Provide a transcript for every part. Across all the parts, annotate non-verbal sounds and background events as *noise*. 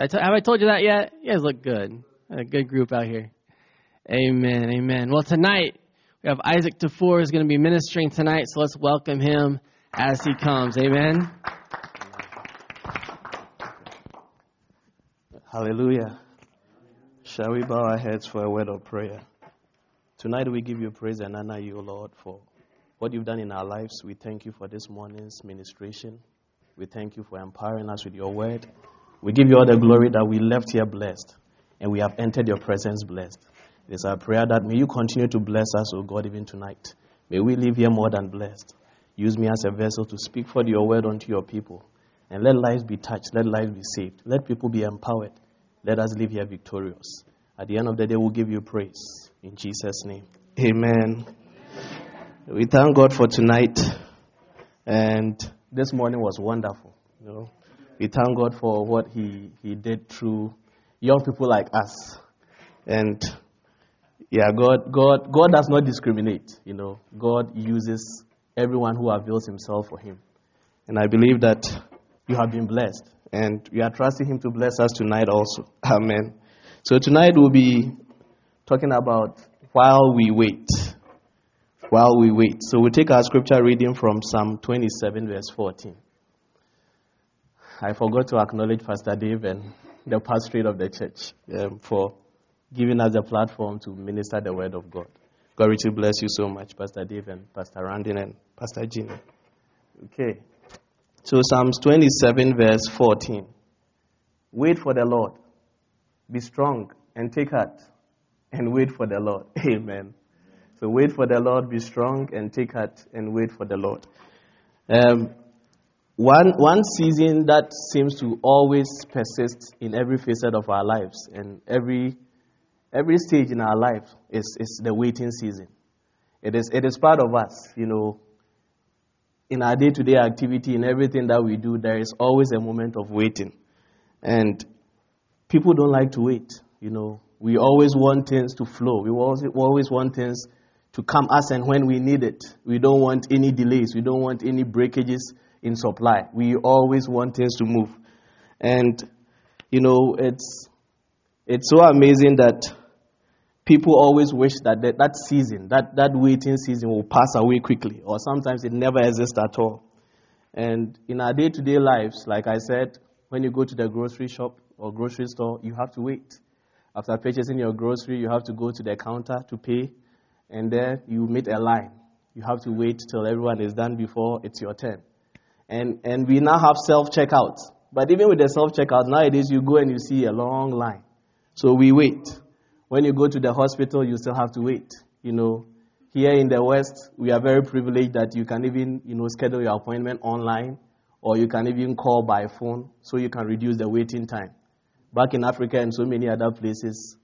I t- have I told you that yet? You guys look good. A good group out here. Amen. Amen. Well, tonight we have Isaac Tuffour is going to be ministering tonight, so let's welcome him as he comes. Amen. Hallelujah. Shall we bow our heads for a word of prayer? Tonight we give you praise and honor you, Lord, for what you've done in our lives. We thank you for this morning's ministration. We thank you for empowering us with your word. We give you all the glory that we left here blessed and we have entered your presence blessed. It is our prayer that may you continue to bless us, O God, even tonight. May we live here more than blessed. Use me as a vessel to speak for your word unto your people. And let lives be touched. Let lives be saved. Let people be empowered. Let us live here victorious. At the end of the day, we'll give you praise. In Jesus' name. Amen. We thank God for tonight. And this morning was wonderful. You know, we thank God for what He, he did through young people like us. And yeah, God, God, God does not discriminate. You know, God uses everyone who avails himself for Him. And I believe that you have been blessed. And we are trusting Him to bless us tonight also. *laughs* Amen. So tonight we'll be talking about while we wait. While we wait. So we'll take our scripture reading from Psalm 27, verse 14. I forgot to acknowledge Pastor Dave and the pastorate of the church um, for giving us a platform to minister the word of God. God richly bless you so much, Pastor Dave and Pastor Randin and Pastor Gina. Okay. So Psalms 27, verse 14. Wait for the Lord. Be strong and take heart and wait for the Lord. *laughs* Amen. So wait for the Lord, be strong and take heart and wait for the Lord. Um, one, one season that seems to always persist in every facet of our lives and every, every stage in our life is, is the waiting season. It is, it is part of us, you know. In our day to day activity, in everything that we do, there is always a moment of waiting. And people don't like to wait, you know. We always want things to flow. We always, we always want things to come as and when we need it. We don't want any delays. We don't want any breakages in supply. We always want things to move. And, you know, it's, it's so amazing that people always wish that that, that season, that, that waiting season will pass away quickly, or sometimes it never exists at all. And in our day to day lives, like I said, when you go to the grocery shop or grocery store, you have to wait. After purchasing your grocery, you have to go to the counter to pay, and then you meet a line. You have to wait till everyone is done before it's your turn. And, and we now have self checkouts. But even with the self checkout, nowadays you go and you see a long line. So we wait. When you go to the hospital, you still have to wait. You know, here in the West, we are very privileged that you can even, you know, schedule your appointment online or you can even call by phone so you can reduce the waiting time. Back in Africa and so many other places,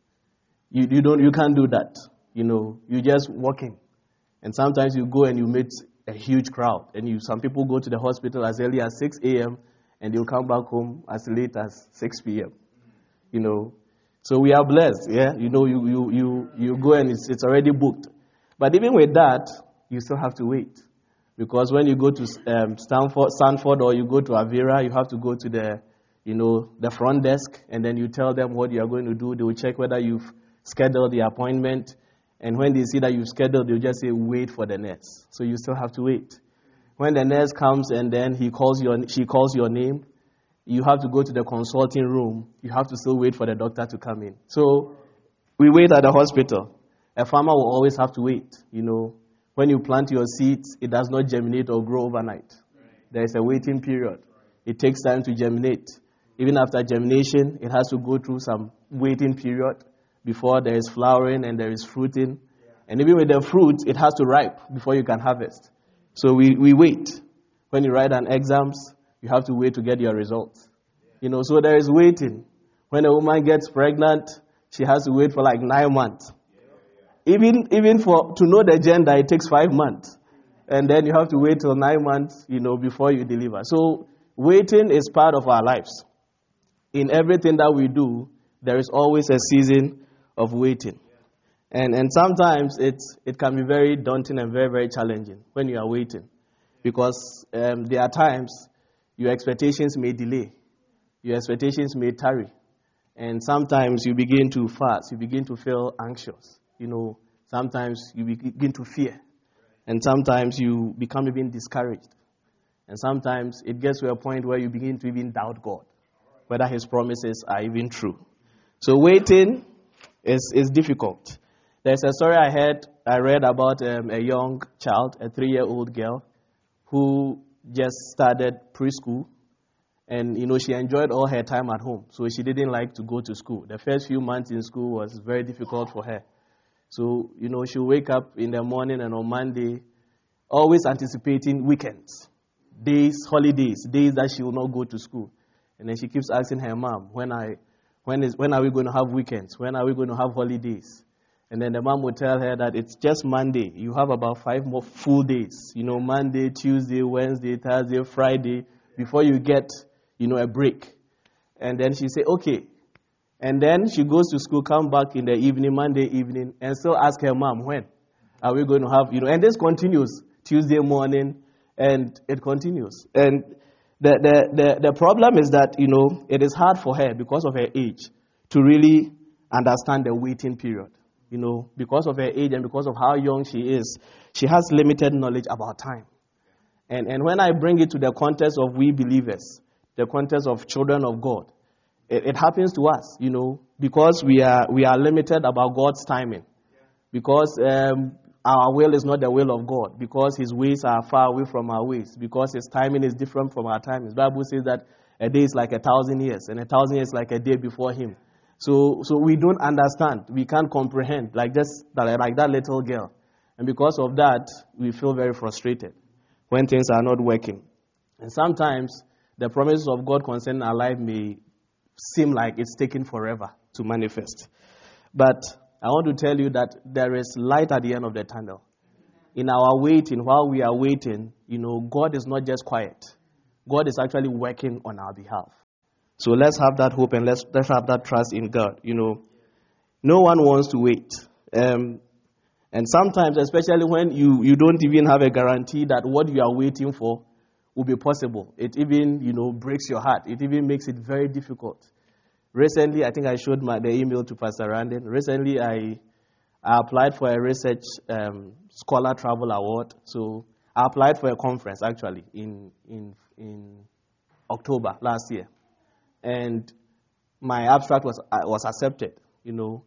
you, you don't you can't do that. You know, you just walking. And sometimes you go and you meet a huge crowd. And you some people go to the hospital as early as 6 a.m. and they'll come back home as late as 6 p.m. You know. So we are blessed, yeah. You know, you, you, you, you go and it's, it's already booked. But even with that, you still have to wait. Because when you go to um, Sanford, Sanford or you go to Avera, you have to go to the, you know, the front desk and then you tell them what you are going to do. They will check whether you've scheduled the appointment. And when they see that you've scheduled, they'll just say, wait for the nurse. So you still have to wait. When the nurse comes and then he calls your, she calls your name, you have to go to the consulting room. You have to still wait for the doctor to come in. So we wait at the hospital. A farmer will always have to wait. You know, when you plant your seeds, it does not germinate or grow overnight. There is a waiting period. It takes time to germinate. Even after germination, it has to go through some waiting period before there is flowering and there is fruiting. And even with the fruit, it has to ripe before you can harvest. So we, we wait. When you write an exams, you have to wait to get your results. You know, so there is waiting. When a woman gets pregnant, she has to wait for like nine months. Even, even for, to know the gender, it takes five months. And then you have to wait till nine months, you know, before you deliver. So waiting is part of our lives. In everything that we do, there is always a season of waiting. And, and sometimes it's, it can be very daunting and very, very challenging when you are waiting. Because um, there are times your expectations may delay, your expectations may tarry. And sometimes you begin to fast, you begin to feel anxious. You know, sometimes you begin to fear. And sometimes you become even discouraged. And sometimes it gets to a point where you begin to even doubt God, whether His promises are even true. So waiting is, is difficult. There's a story I heard, I read about um, a young child, a three-year-old girl, who just started preschool, and you know she enjoyed all her time at home, so she didn't like to go to school. The first few months in school was very difficult for her. So you know she'll wake up in the morning and on Monday, always anticipating weekends, days, holidays, days that she will not go to school, and then she keeps asking her mom, "When I, when is, when are we going to have weekends? When are we going to have holidays?" And then the mom would tell her that it's just Monday. You have about five more full days. You know, Monday, Tuesday, Wednesday, Thursday, Friday, before you get, you know, a break. And then she say, okay. And then she goes to school, come back in the evening, Monday evening, and still ask her mom, when are we going to have, you know, and this continues Tuesday morning, and it continues. And the, the, the, the problem is that, you know, it is hard for her because of her age to really understand the waiting period you know, because of her age and because of how young she is, she has limited knowledge about time. And, and when I bring it to the context of we believers, the context of children of God, it, it happens to us, you know, because we are, we are limited about God's timing. Because um, our will is not the will of God. Because His ways are far away from our ways. Because His timing is different from our timing. Bible says that a day is like a thousand years, and a thousand years like a day before Him. So, so we don't understand. We can't comprehend like this, like that little girl. And because of that, we feel very frustrated when things are not working. And sometimes the promises of God concerning our life may seem like it's taking forever to manifest. But I want to tell you that there is light at the end of the tunnel. In our waiting, while we are waiting, you know, God is not just quiet. God is actually working on our behalf. So let's have that hope and let's, let's have that trust in God. You know, no one wants to wait. Um, and sometimes, especially when you, you don't even have a guarantee that what you are waiting for will be possible, it even, you know, breaks your heart. It even makes it very difficult. Recently, I think I showed my, the email to Pastor Randin. Recently, I, I applied for a research um, scholar travel award. So I applied for a conference actually in, in, in October last year and my abstract was uh, was accepted, you know,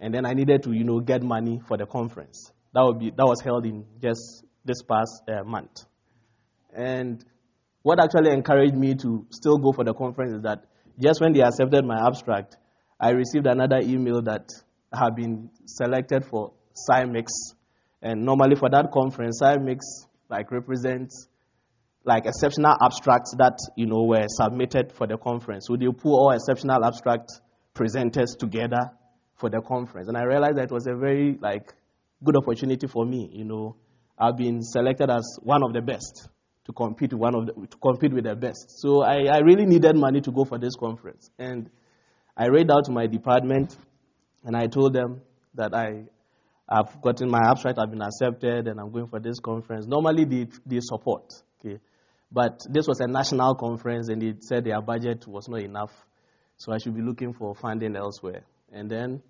and then I needed to, you know, get money for the conference. That would be that was held in just this past uh, month, and what actually encouraged me to still go for the conference is that just when they accepted my abstract, I received another email that I have been selected for CIMIX, and normally for that conference, CIMIX like represents like exceptional abstracts that you know were submitted for the conference. So they put all exceptional abstract presenters together for the conference, and I realized that it was a very like good opportunity for me. You know, I've been selected as one of the best to compete with one of the, to compete with the best. So I, I really needed money to go for this conference, and I read out to my department, and I told them that I I've gotten my abstract, I've been accepted, and I'm going for this conference. Normally, they, they support. Okay, but this was a national conference, and they said their budget was not enough, so I should be looking for funding elsewhere. And then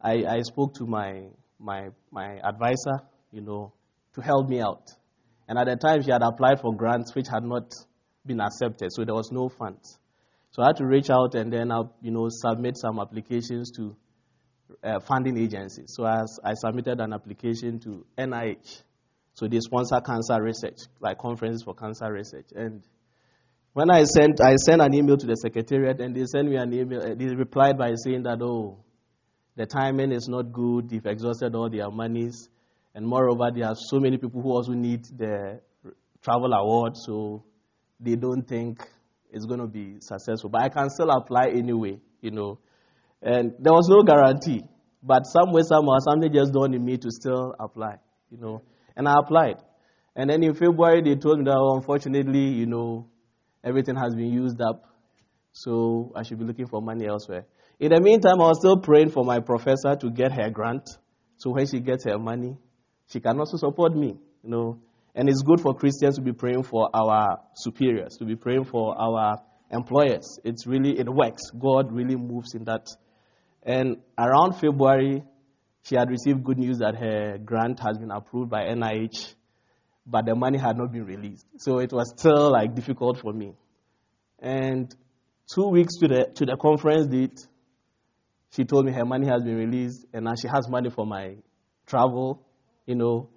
I, I spoke to my, my, my advisor, you know, to help me out. And at the time, she had applied for grants which had not been accepted, so there was no funds. So I had to reach out and then, I'll, you know, submit some applications to uh, funding agencies. So as I submitted an application to NIH, so they sponsor cancer research, like conferences for cancer research. And when I sent, I sent an email to the secretariat, and they sent me an email. Uh, they replied by saying that, oh, the timing is not good. They've exhausted all their monies. And moreover, there are so many people who also need the travel award, so they don't think it's going to be successful. But I can still apply anyway, you know. And there was no guarantee. But some way, somehow, something just dawned in me to still apply, you know. And I applied. And then in February, they told me that, oh, unfortunately, you know, everything has been used up. So I should be looking for money elsewhere. In the meantime, I was still praying for my professor to get her grant. So when she gets her money, she can also support me, you know. And it's good for Christians to be praying for our superiors, to be praying for our employers. It's really, it works. God really moves in that. And around February, she had received good news that her grant has been approved by NIH, but the money had not been released. So it was still like difficult for me. And two weeks to the to the conference date, she told me her money has been released and now she has money for my travel, you know.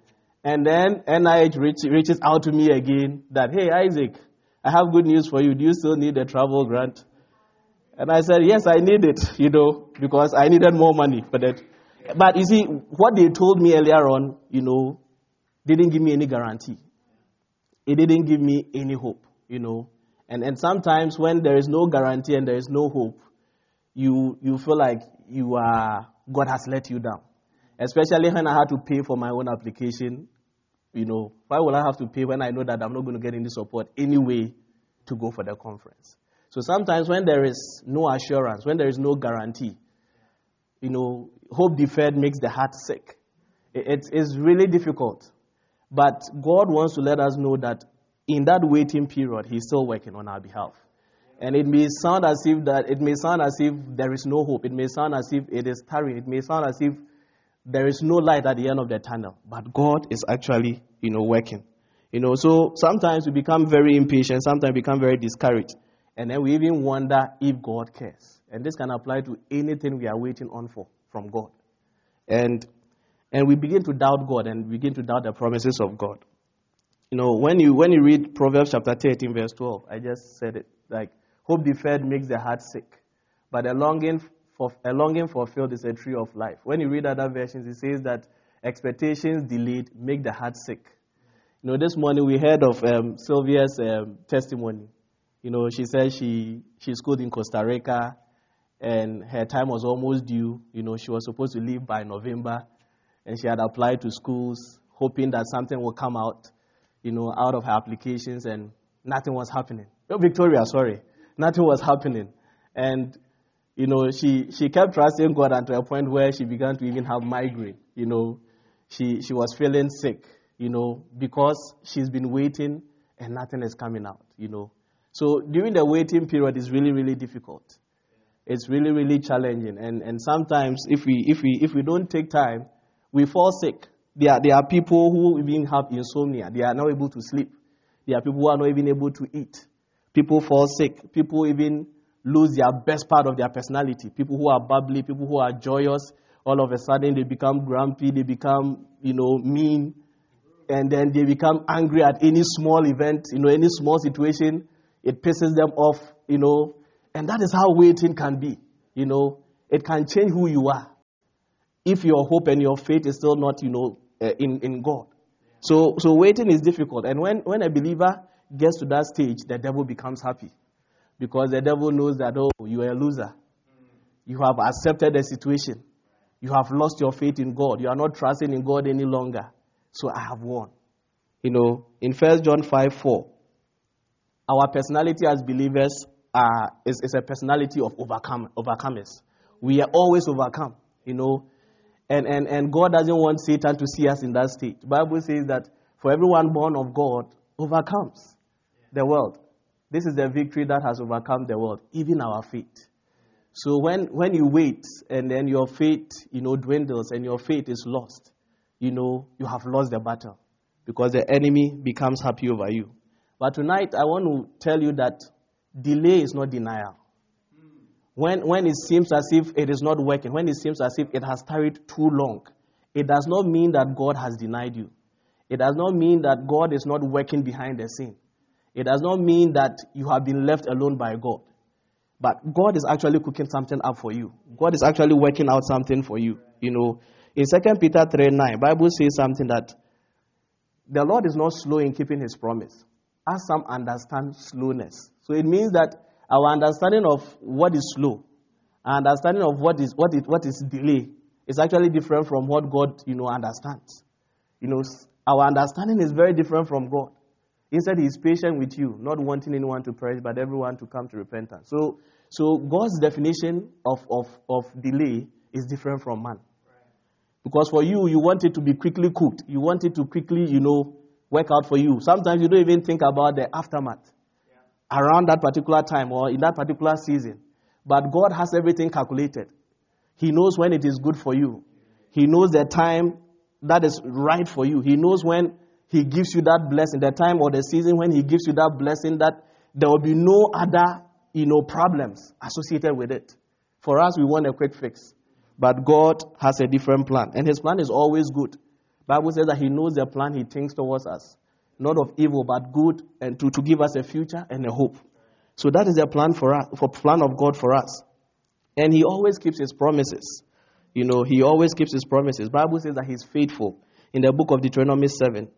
And then NIH reach, reaches out to me again that, hey, Isaac, I have good news for you. Do you still need a travel grant? And I said, yes, I need it, you know, because I needed more money for that. But you see, what they told me earlier on, you know, didn't give me any guarantee. It didn't give me any hope, you know. And, and sometimes when there is no guarantee and there is no hope, you, you feel like you are, God has let you down. Especially when I had to pay for my own application. You know, why will I have to pay when I know that I'm not going to get any support anyway to go for the conference? So sometimes when there is no assurance, when there is no guarantee, you know, hope deferred makes the heart sick. It's really difficult. But God wants to let us know that in that waiting period, He's still working on our behalf. And it may sound as if that it may sound as if there is no hope. It may sound as if it is tarrying. It may sound as if there is no light at the end of the tunnel. But God is actually, you know, working. You know, so sometimes we become very impatient, sometimes we become very discouraged. And then we even wonder if God cares. And this can apply to anything we are waiting on for from God. And and we begin to doubt God and begin to doubt the promises of God. You know, when you when you read Proverbs chapter 13, verse 12, I just said it like hope deferred makes the heart sick, but a longing for a longing fulfilled is a tree of life. When you read other versions, it says that expectations delayed make the heart sick. You know, this morning we heard of um, Sylvia's um, testimony. You know, she said she she schooled in Costa Rica, and her time was almost due. You know, she was supposed to leave by November, and she had applied to schools hoping that something would come out, you know, out of her applications, and nothing was happening. Oh, Victoria, sorry, nothing was happening, and you know, she, she kept trusting God until a point where she began to even have migraine. You know, she, she was feeling sick, you know, because she's been waiting and nothing is coming out, you know. So during the waiting period is really, really difficult. It's really, really challenging. And, and sometimes if we, if, we, if we don't take time, we fall sick. There there are people who even have insomnia. They are not able to sleep. There are people who are not even able to eat. People fall sick. People even lose their best part of their personality. People who are bubbly, people who are joyous, all of a sudden they become grumpy, they become, you know, mean, and then they become angry at any small event, you know, any small situation. It pisses them off, you know, and that is how waiting can be, you know. It can change who you are if your hope and your faith is still not, you know, uh, in, in God. So, so waiting is difficult. And when, when a believer gets to that stage, the devil becomes happy. Because the devil knows that, oh, you are a loser. You have accepted the situation. You have lost your faith in God. You are not trusting in God any longer. So I have won. You know, in 1 John 5 4, our personality as believers is, is a personality of overcome, overcomers. We are always overcome, you know. And, and, and God doesn't want Satan to see us in that state. The Bible says that for everyone born of God overcomes the world. This is the victory that has overcome the world, even our faith. So when, when you wait and then your faith, you know, dwindles and your faith is lost, you know, you have lost the battle because the enemy becomes happy over you. But tonight I want to tell you that delay is not denial. When, when it seems as if it is not working, when it seems as if it has tarried too long, it does not mean that God has denied you. It does not mean that God is not working behind the scene. It does not mean that you have been left alone by God. But God is actually cooking something up for you. God is actually working out something for you. You know, in 2 Peter 3 9, Bible says something that the Lord is not slow in keeping his promise, as some understand slowness. So it means that our understanding of what is slow, our understanding of what is what is what is delay, is actually different from what God, you know, understands. You know, our understanding is very different from God. Instead, He is patient with you, not wanting anyone to perish, but everyone to come to repentance. So, so God's definition of, of, of delay is different from man. Because for you, you want it to be quickly cooked. You want it to quickly, you know, work out for you. Sometimes you don't even think about the aftermath around that particular time or in that particular season. But God has everything calculated. He knows when it is good for you. He knows the time that is right for you. He knows when He gives you that blessing, the time or the season when He gives you that blessing that there will be no other, you know, problems associated with it. For us, we want a quick fix. But God has a different plan. And His plan is always good. Bible says that He knows the plan He thinks towards us. Not of evil, but good, and to, to give us a future and a hope. So that is the plan for us, for plan of God for us. And he always keeps his promises. You know, he always keeps his promises. Bible says that he's faithful. In the book of Deuteronomy 7,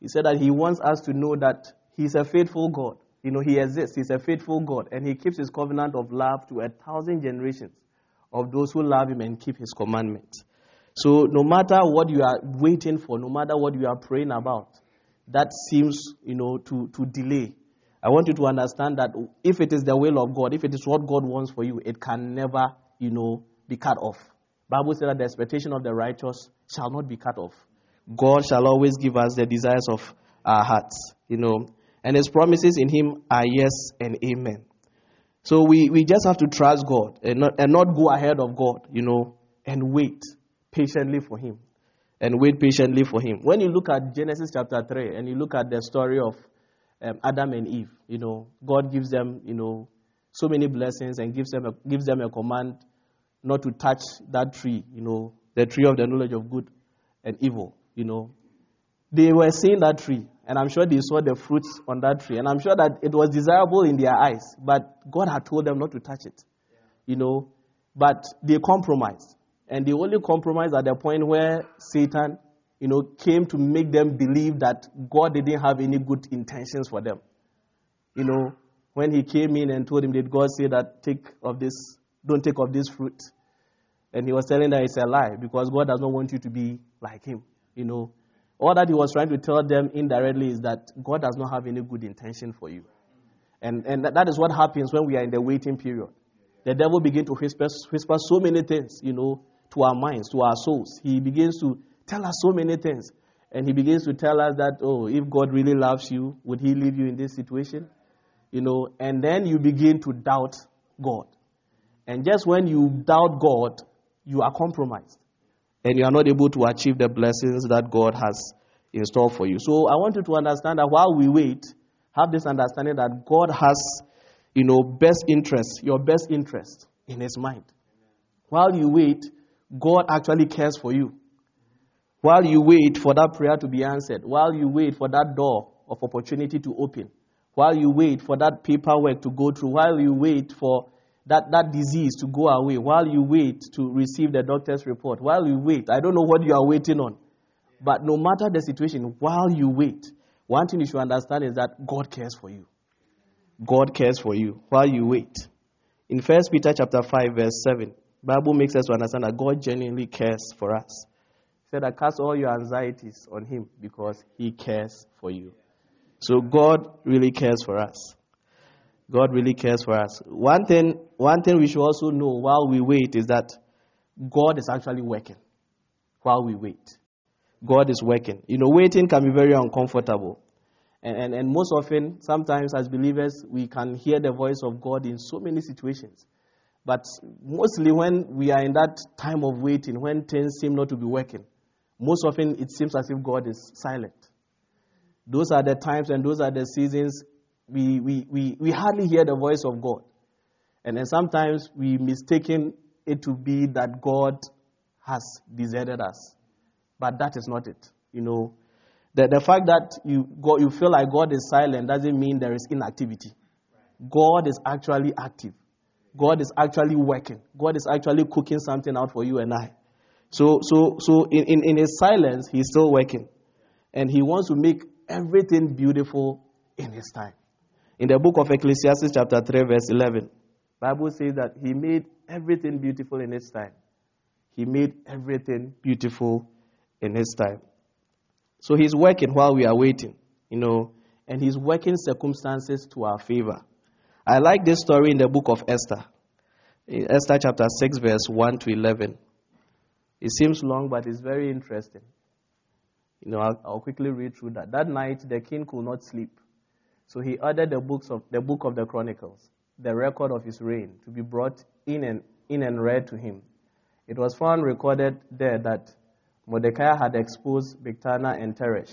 he said that he wants us to know that he's a faithful God. You know, he exists. He's a faithful God. And he keeps his covenant of love to a thousand generations of those who love him and keep his commandments. So no matter what you are waiting for, no matter what you are praying about, that seems, you know, to, to delay. I want you to understand that if it is the will of God, if it is what God wants for you, it can never, you know, be cut off. Bible says that the expectation of the righteous shall not be cut off. God shall always give us the desires of our hearts, you know, and his promises in him are yes and amen. So we, we just have to trust God and not, and not go ahead of God, you know, and wait patiently for him. And wait patiently for him. When you look at Genesis chapter 3 and you look at the story of um, Adam and Eve. You know, God gives them, you know, so many blessings and gives them a, gives them a command not to touch that tree. You know, the tree of the knowledge of good and evil. You know, they were seeing that tree, and I'm sure they saw the fruits on that tree, and I'm sure that it was desirable in their eyes, but God had told them not to touch it. You know, but they compromised, and they only compromised at the point where Satan you know, came to make them believe that God didn't have any good intentions for them. You know, when he came in and told him, did God say that take of this, don't take of this fruit? And he was telling that it's a lie because God does not want you to be like him. You know, all that he was trying to tell them indirectly is that God does not have any good intention for you. And, and that is what happens when we are in the waiting period. The devil begins to whisper, whisper so many things, you know, to our minds, to our souls. He begins to tell us so many things. And he begins to tell us that, oh, if God really loves you, would he leave you in this situation? You know, and then you begin to doubt God. And just when you doubt God, you are compromised. And you are not able to achieve the blessings that God has in store for you. So I want you to understand that while we wait, have this understanding that God has, you know, best interest, your best interest in his mind. While you wait, God actually cares for you. While you wait for that prayer to be answered, while you wait for that door of opportunity to open, while you wait for that paperwork to go through, while you wait for that, that disease to go away, while you wait to receive the doctor's report, while you wait, I don't know what you are waiting on, but no matter the situation, while you wait, one thing you should understand is that God cares for you. God cares for you while you wait. In 1 Peter chapter 5, verse 7, Bible makes us to understand that God genuinely cares for us He said, I cast all your anxieties on him because he cares for you. So God really cares for us. God really cares for us. One thing, one thing we should also know while we wait is that God is actually working while we wait. God is working. You know, waiting can be very uncomfortable. And, and, and most often, sometimes as believers, we can hear the voice of God in so many situations. But mostly when we are in that time of waiting, when things seem not to be working, most often it seems as if God is silent. Those are the times and those are the seasons we, we, we, hardly hear the voice of God. And then sometimes we mistaken it to be that God has deserted us. But that is not it. You know, the, the fact that you, go, you feel like God is silent doesn't mean there is inactivity. God is actually active. God is actually working. God is actually cooking something out for you and I. So, so, so in, in, in his silence, he's still working. And he wants to make everything beautiful in his time. In the book of Ecclesiastes, chapter 3, verse 11, Bible says that he made everything beautiful in his time. He made everything beautiful in his time. So he's working while we are waiting, you know, and he's working circumstances to our favor. I like this story in the book of Esther. In Esther chapter 6, verse 1 to 11. It seems long, but it's very interesting. You know, I'll, I'll, quickly read through that. That night, the king could not sleep. So he ordered the, books of, the book of the Chronicles, the record of his reign, to be brought in and, in and read to him. It was found recorded there that Mordecai had exposed Bigthana and Teresh,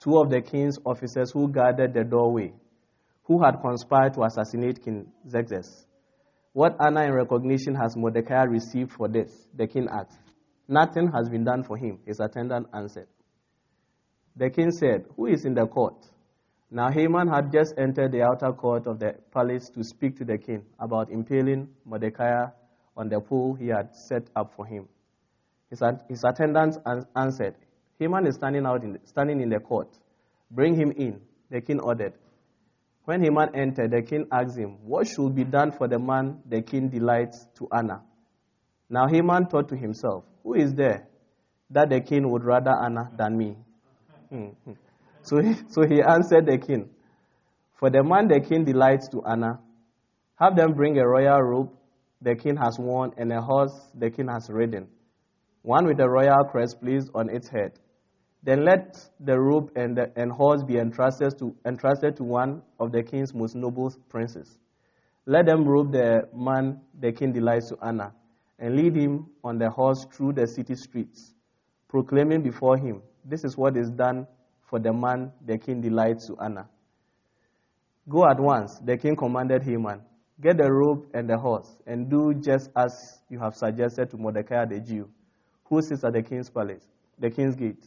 two of the king's officers who guarded the doorway, who had conspired to assassinate King Xerxes. What honor and recognition has Mordecai received for this? The king asked. Nothing has been done for him, his attendant answered. The king said, Who is in the court? Now Haman had just entered the outer court of the palace to speak to the king about impaling Mordecai on the pole he had set up for him. His, his attendants answered, Haman is standing, out in standing in the court. Bring him in, the king ordered. When Haman entered, the king asked him, What should be done for the man the king delights to honor? Now Haman thought to himself, Who is there that the king would rather honor than me? Hmm, hmm. So, he, so he answered the king, For the man the king delights to honor, have them bring a royal robe the king has worn and a horse the king has ridden one with a royal crest placed on its head. Then let the robe and, the, and horse be entrusted to, entrusted to one of the king's most noble princes. Let them robe the man the king delights to honor, and lead him on the horse through the city streets, proclaiming before him, This is what is done for the man the king delights to honor. Go at once, the king commanded Haman. Get the robe and the horse, and do just as you have suggested to Mordecai the Jew who sits at the king's palace, the king's gate.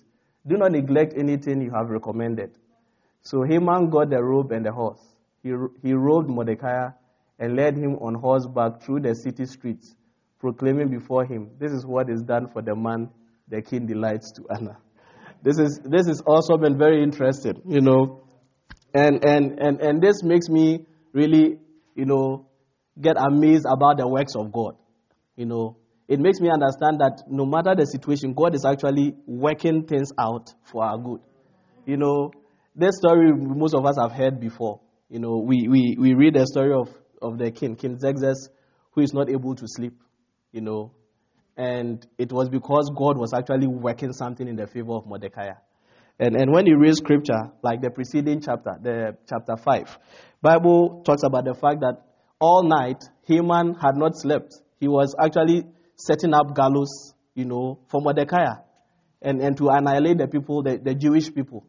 Do not neglect anything you have recommended. So Haman got the robe and the horse. He, he robed Mordecai and led him on horseback through the city streets, proclaiming before him, This is what is done for the man the king delights to honor. This is, this is awesome and very interesting, you know. And, and, and, and this makes me really, you know, get amazed about the works of God. You know, it makes me understand that no matter the situation, God is actually working things out for our good. You know, this story most of us have heard before. You know, we, we, we read the story of, of the king, King Xerxes, who is not able to sleep, you know, and it was because God was actually working something in the favor of Mordecai. And, and when you read scripture, like the preceding chapter, the chapter 5, Bible talks about the fact that all night Haman had not slept. He was actually setting up gallows, you know, for Mordecai and, and to annihilate the people, the, the Jewish people.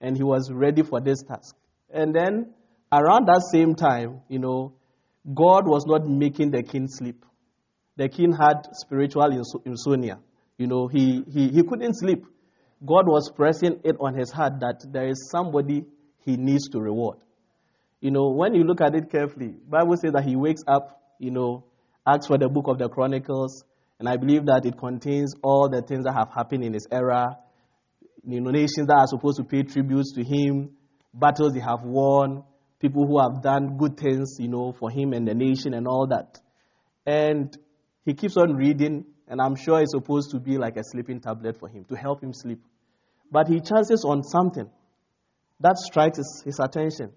And he was ready for this task. And then around that same time, you know, God was not making the king sleep. The king had spiritual insomnia. You know, he, he, he couldn't sleep. God was pressing it on his heart that there is somebody he needs to reward. You know, when you look at it carefully, Bible says that he wakes up, you know, asks for the book of the Chronicles, and I believe that it contains all the things that have happened in his era, you know, nations that are supposed to pay tributes to him, battles he have won, people who have done good things, you know, for him and the nation and all that. And he keeps on reading, and I'm sure it's supposed to be like a sleeping tablet for him to help him sleep. But he chances on something that strikes his, his attention.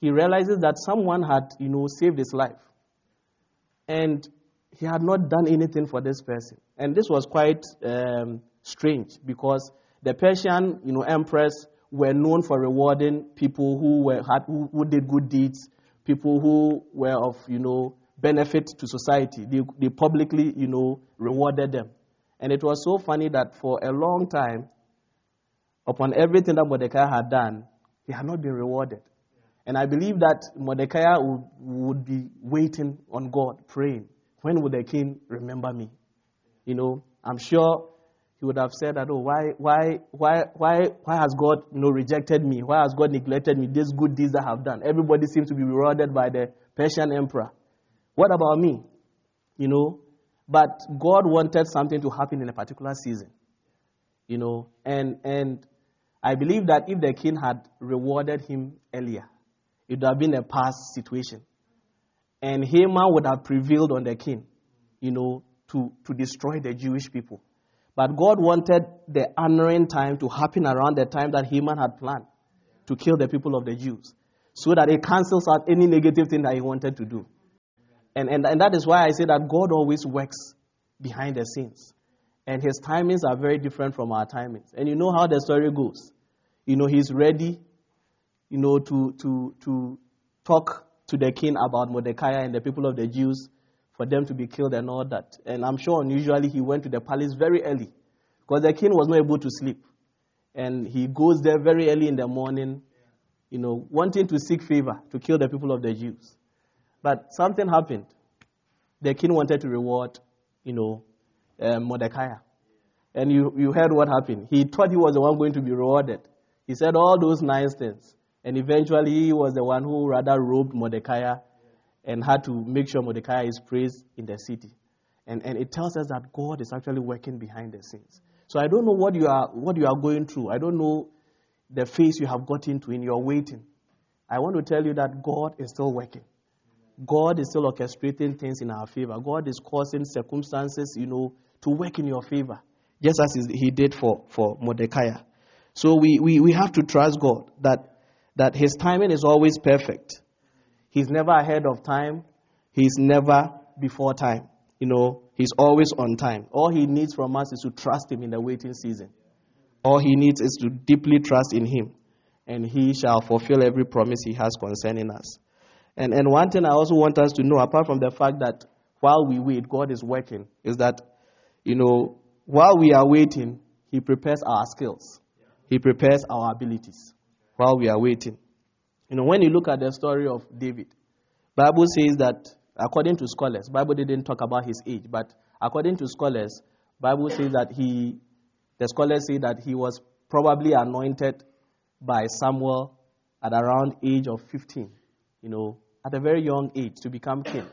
He realizes that someone had, you know, saved his life. And he had not done anything for this person. And this was quite um, strange because the Persian, you know, empress were known for rewarding people who were had, who, who did good deeds, people who were of, you know, benefit to society. They, they publicly, you know, rewarded them. And it was so funny that for a long time, upon everything that Mordecai had done, he had not been rewarded. And I believe that Mordecai would, would be waiting on God, praying when will the king remember me? You know, I'm sure he would have said that, oh, why, why, why, why, why has God you know, rejected me? Why has God neglected me? These good deeds I have done. Everybody seems to be rewarded by the Persian emperor. What about me? You know, but God wanted something to happen in a particular season. You know, and and I believe that if the king had rewarded him earlier, it would have been a past situation. And Haman would have prevailed on the king, you know, to, to destroy the Jewish people. But God wanted the honoring time to happen around the time that Haman had planned to kill the people of the Jews, so that it cancels out any negative thing that he wanted to do. And, and, and that is why I say that God always works behind the scenes. And his timings are very different from our timings. And you know how the story goes. You know, he's ready, you know, to, to, to talk to the king about Mordecai and the people of the Jews for them to be killed and all that. And I'm sure unusually he went to the palace very early because the king was not able to sleep. And he goes there very early in the morning, you know, wanting to seek favor to kill the people of the Jews. But something happened. The king wanted to reward, you know, uh, Mordecai. And you, you heard what happened. He thought he was the one going to be rewarded. He said all those nice things. And eventually he was the one who rather robbed Mordecai and had to make sure Mordecai is praised in the city. And, and it tells us that God is actually working behind the scenes. So I don't know what you are what you are going through. I don't know the phase you have got into in your waiting. I want to tell you that God is still working. God is still orchestrating things in our favor. God is causing circumstances, you know, to work in your favor, just as He did for, for Mordecai. So we, we, we have to trust God that, that His timing is always perfect. He's never ahead of time, He's never before time. You know, He's always on time. All He needs from us is to trust Him in the waiting season. All He needs is to deeply trust in Him, and He shall fulfill every promise He has concerning us. And, and one thing I also want us to know, apart from the fact that while we wait, God is working, is that, you know, while we are waiting, He prepares our skills, He prepares our abilities while we are waiting. You know, when you look at the story of David, Bible says that according to scholars, Bible didn't talk about his age, but according to scholars, Bible says that he, the scholars say that he was probably anointed by Samuel at around age of 15. You know, at a very young age to become king.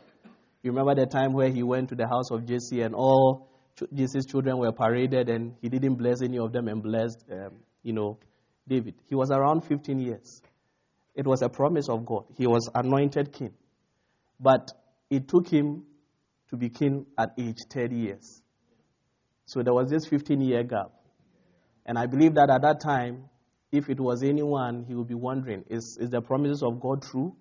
You remember the time where he went to the house of Jesse and all Jesse's children were paraded and he didn't bless any of them and blessed, um, you know, David. He was around 15 years. It was a promise of God. He was anointed king. But it took him to be king at age 30 years. So there was this 15 year gap. And I believe that at that time, if it was anyone, he would be wondering is, is the promises of God true?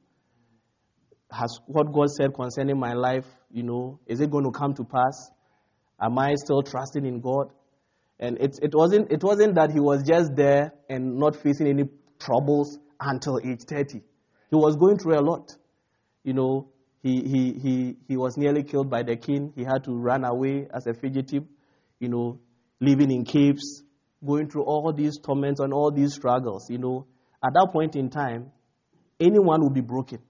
Has what God said concerning my life, you know, is it going to come to pass? Am I still trusting in God? And it, it, wasn't, it wasn't that he was just there and not facing any troubles until age 30. He was going through a lot. You know, he, he, he, he was nearly killed by the king. He had to run away as a fugitive, you know, living in caves, going through all these torments and all these struggles. You know, at that point in time, anyone would be broken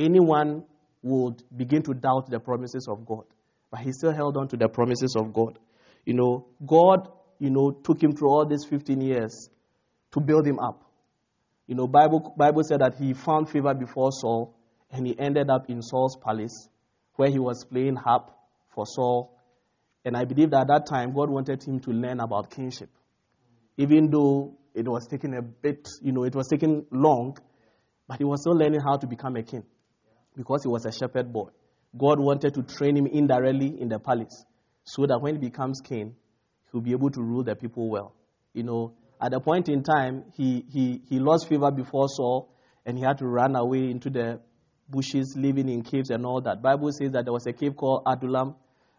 anyone would begin to doubt the promises of God. But he still held on to the promises of God. You know, God, you know, took him through all these 15 years to build him up. You know, Bible, Bible said that he found favor before Saul, and he ended up in Saul's palace, where he was playing harp for Saul. And I believe that at that time, God wanted him to learn about kingship. Even though it was taking a bit, you know, it was taking long, but he was still learning how to become a king because he was a shepherd boy. God wanted to train him indirectly in the palace so that when he becomes king, he'll be able to rule the people well. You know, at a point in time, he, he, he lost favor before Saul and he had to run away into the bushes, living in caves and all that. Bible says that there was a cave called Adullam,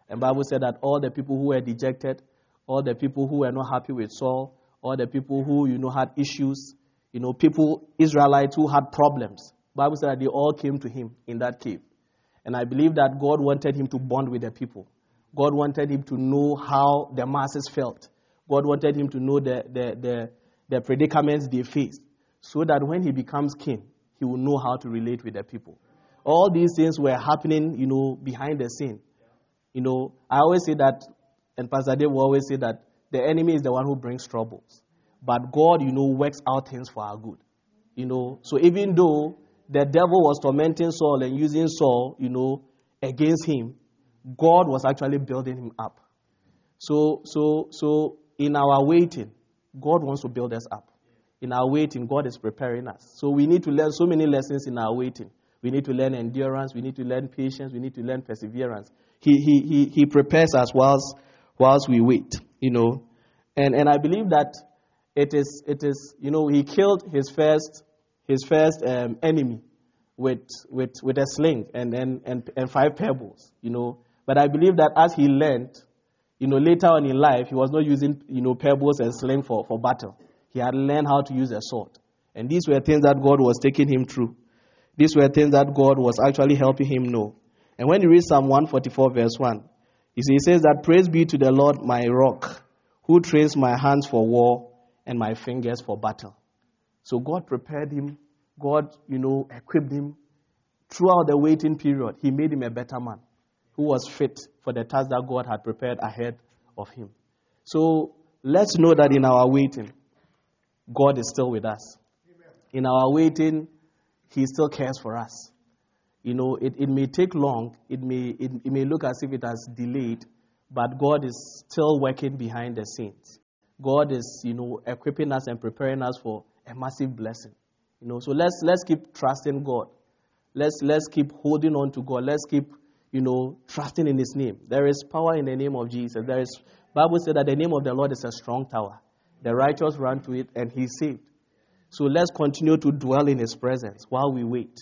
and Bible said that all the people who were dejected, all the people who were not happy with Saul, all the people who, you know, had issues, you know, people, Israelites who had problems, Bible said that they all came to him in that cave. And I believe that God wanted him to bond with the people. God wanted him to know how the masses felt. God wanted him to know the, the, the, the predicaments they faced. So that when he becomes king, he will know how to relate with the people. All these things were happening, you know, behind the scene. You know, I always say that, and Pastor Dave will always say that the enemy is the one who brings troubles. But God, you know, works out things for our good. You know, so even though the devil was tormenting Saul and using Saul, you know, against him, God was actually building him up. So, so, so in our waiting, God wants to build us up. In our waiting, God is preparing us. So we need to learn so many lessons in our waiting. We need to learn endurance. We need to learn patience. We need to learn perseverance. He, he, he, he prepares us whilst, whilst we wait, you know. And, and I believe that it is, it is, you know, he killed his first, his first um, enemy with, with, with a sling and, and, and, and five pebbles, you know. But I believe that as he learned, you know, later on in life, he was not using, you know, pebbles and sling for, for battle. He had learned how to use a sword. And these were things that God was taking him through. These were things that God was actually helping him know. And when you read Psalm 144, verse 1, he says that, Praise be to the Lord, my rock, who trains my hands for war and my fingers for battle. So God prepared him. God, you know, equipped him. Throughout the waiting period, he made him a better man who was fit for the task that God had prepared ahead of him. So let's know that in our waiting, God is still with us. In our waiting, He still cares for us. You know, it, it may take long, it may, it, it may look as if it has delayed, but God is still working behind the scenes. God is, you know, equipping us and preparing us for a massive blessing. You know, so let's let's keep trusting God. Let's let's keep holding on to God. Let's keep, you know, trusting in His name. There is power in the name of Jesus. There is Bible said that the name of the Lord is a strong tower. The righteous run to it and he's saved. So let's continue to dwell in his presence while we wait.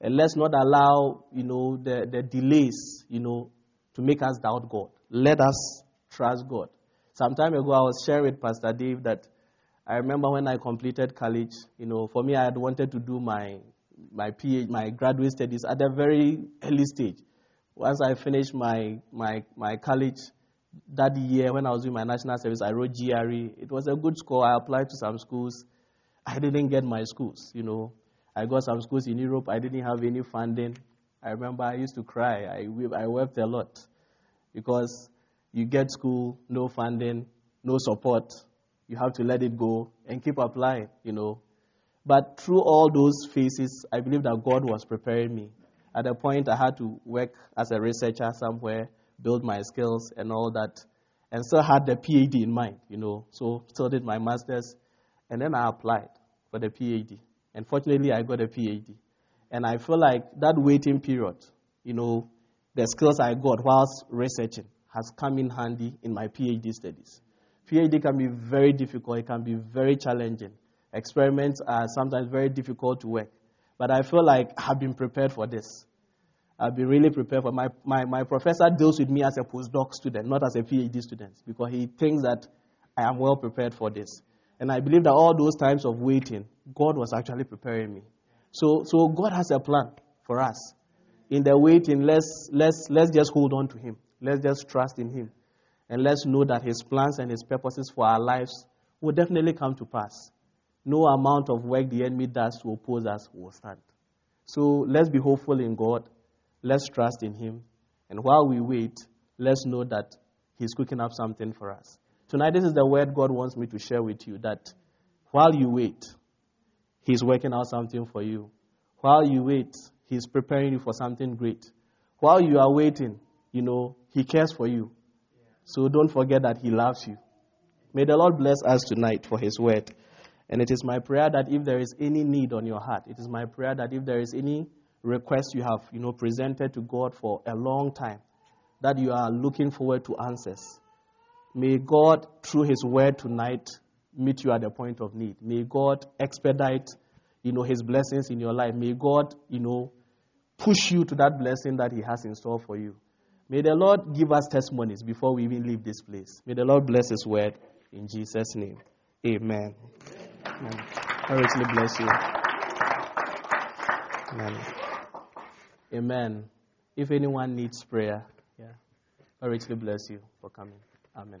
And let's not allow, you know, the, the delays, you know, to make us doubt God. Let us trust God. Some time ago, I was sharing with Pastor Dave that I remember when I completed college, you know, for me, I had wanted to do my, my PhD, my graduate studies at a very early stage. Once I finished my, my, my college, that year when I was doing my national service, I wrote GRE. It was a good score. I applied to some schools. I didn't get my schools, you know. I got some schools in Europe. I didn't have any funding. I remember I used to cry. I, I wept a lot because you get school, no funding, no support. You have to let it go and keep applying, you know. But through all those phases, I believe that God was preparing me. At a point, I had to work as a researcher somewhere build my skills and all that, and still had the PhD in mind, you know. So still did my master's, and then I applied for the PhD. And fortunately, I got a PhD. And I feel like that waiting period, you know, the skills I got whilst researching has come in handy in my PhD studies. PhD can be very difficult, it can be very challenging. Experiments are sometimes very difficult to work. But I feel like I've been prepared for this. I've been really prepared for my, my, my professor deals with me as a postdoc student, not as a PhD student, because he thinks that I am well prepared for this. And I believe that all those times of waiting, God was actually preparing me. So, so God has a plan for us. In the waiting, let's, let's, let's just hold on to Him. Let's just trust in Him. And let's know that His plans and His purposes for our lives will definitely come to pass. No amount of work the enemy does to oppose us will stand. So let's be hopeful in God Let's trust in Him. And while we wait, let's know that He's cooking up something for us. Tonight, this is the word God wants me to share with you that while you wait, He's working out something for you. While you wait, He's preparing you for something great. While you are waiting, you know, He cares for you. So don't forget that He loves you. May the Lord bless us tonight for His word. And it is my prayer that if there is any need on your heart, it is my prayer that if there is any request you have, you know, presented to God for a long time that you are looking forward to answers. May God, through His word tonight, meet you at the point of need. May God expedite, you know, His blessings in your life. May God, you know, push you to that blessing that He has in store for you. May the Lord give us testimonies before we even leave this place. May the Lord bless His word in Jesus' name. Amen. Amen. I richly bless you. Amen. Amen. If anyone needs prayer, yeah, I richly bless you for coming. Amen.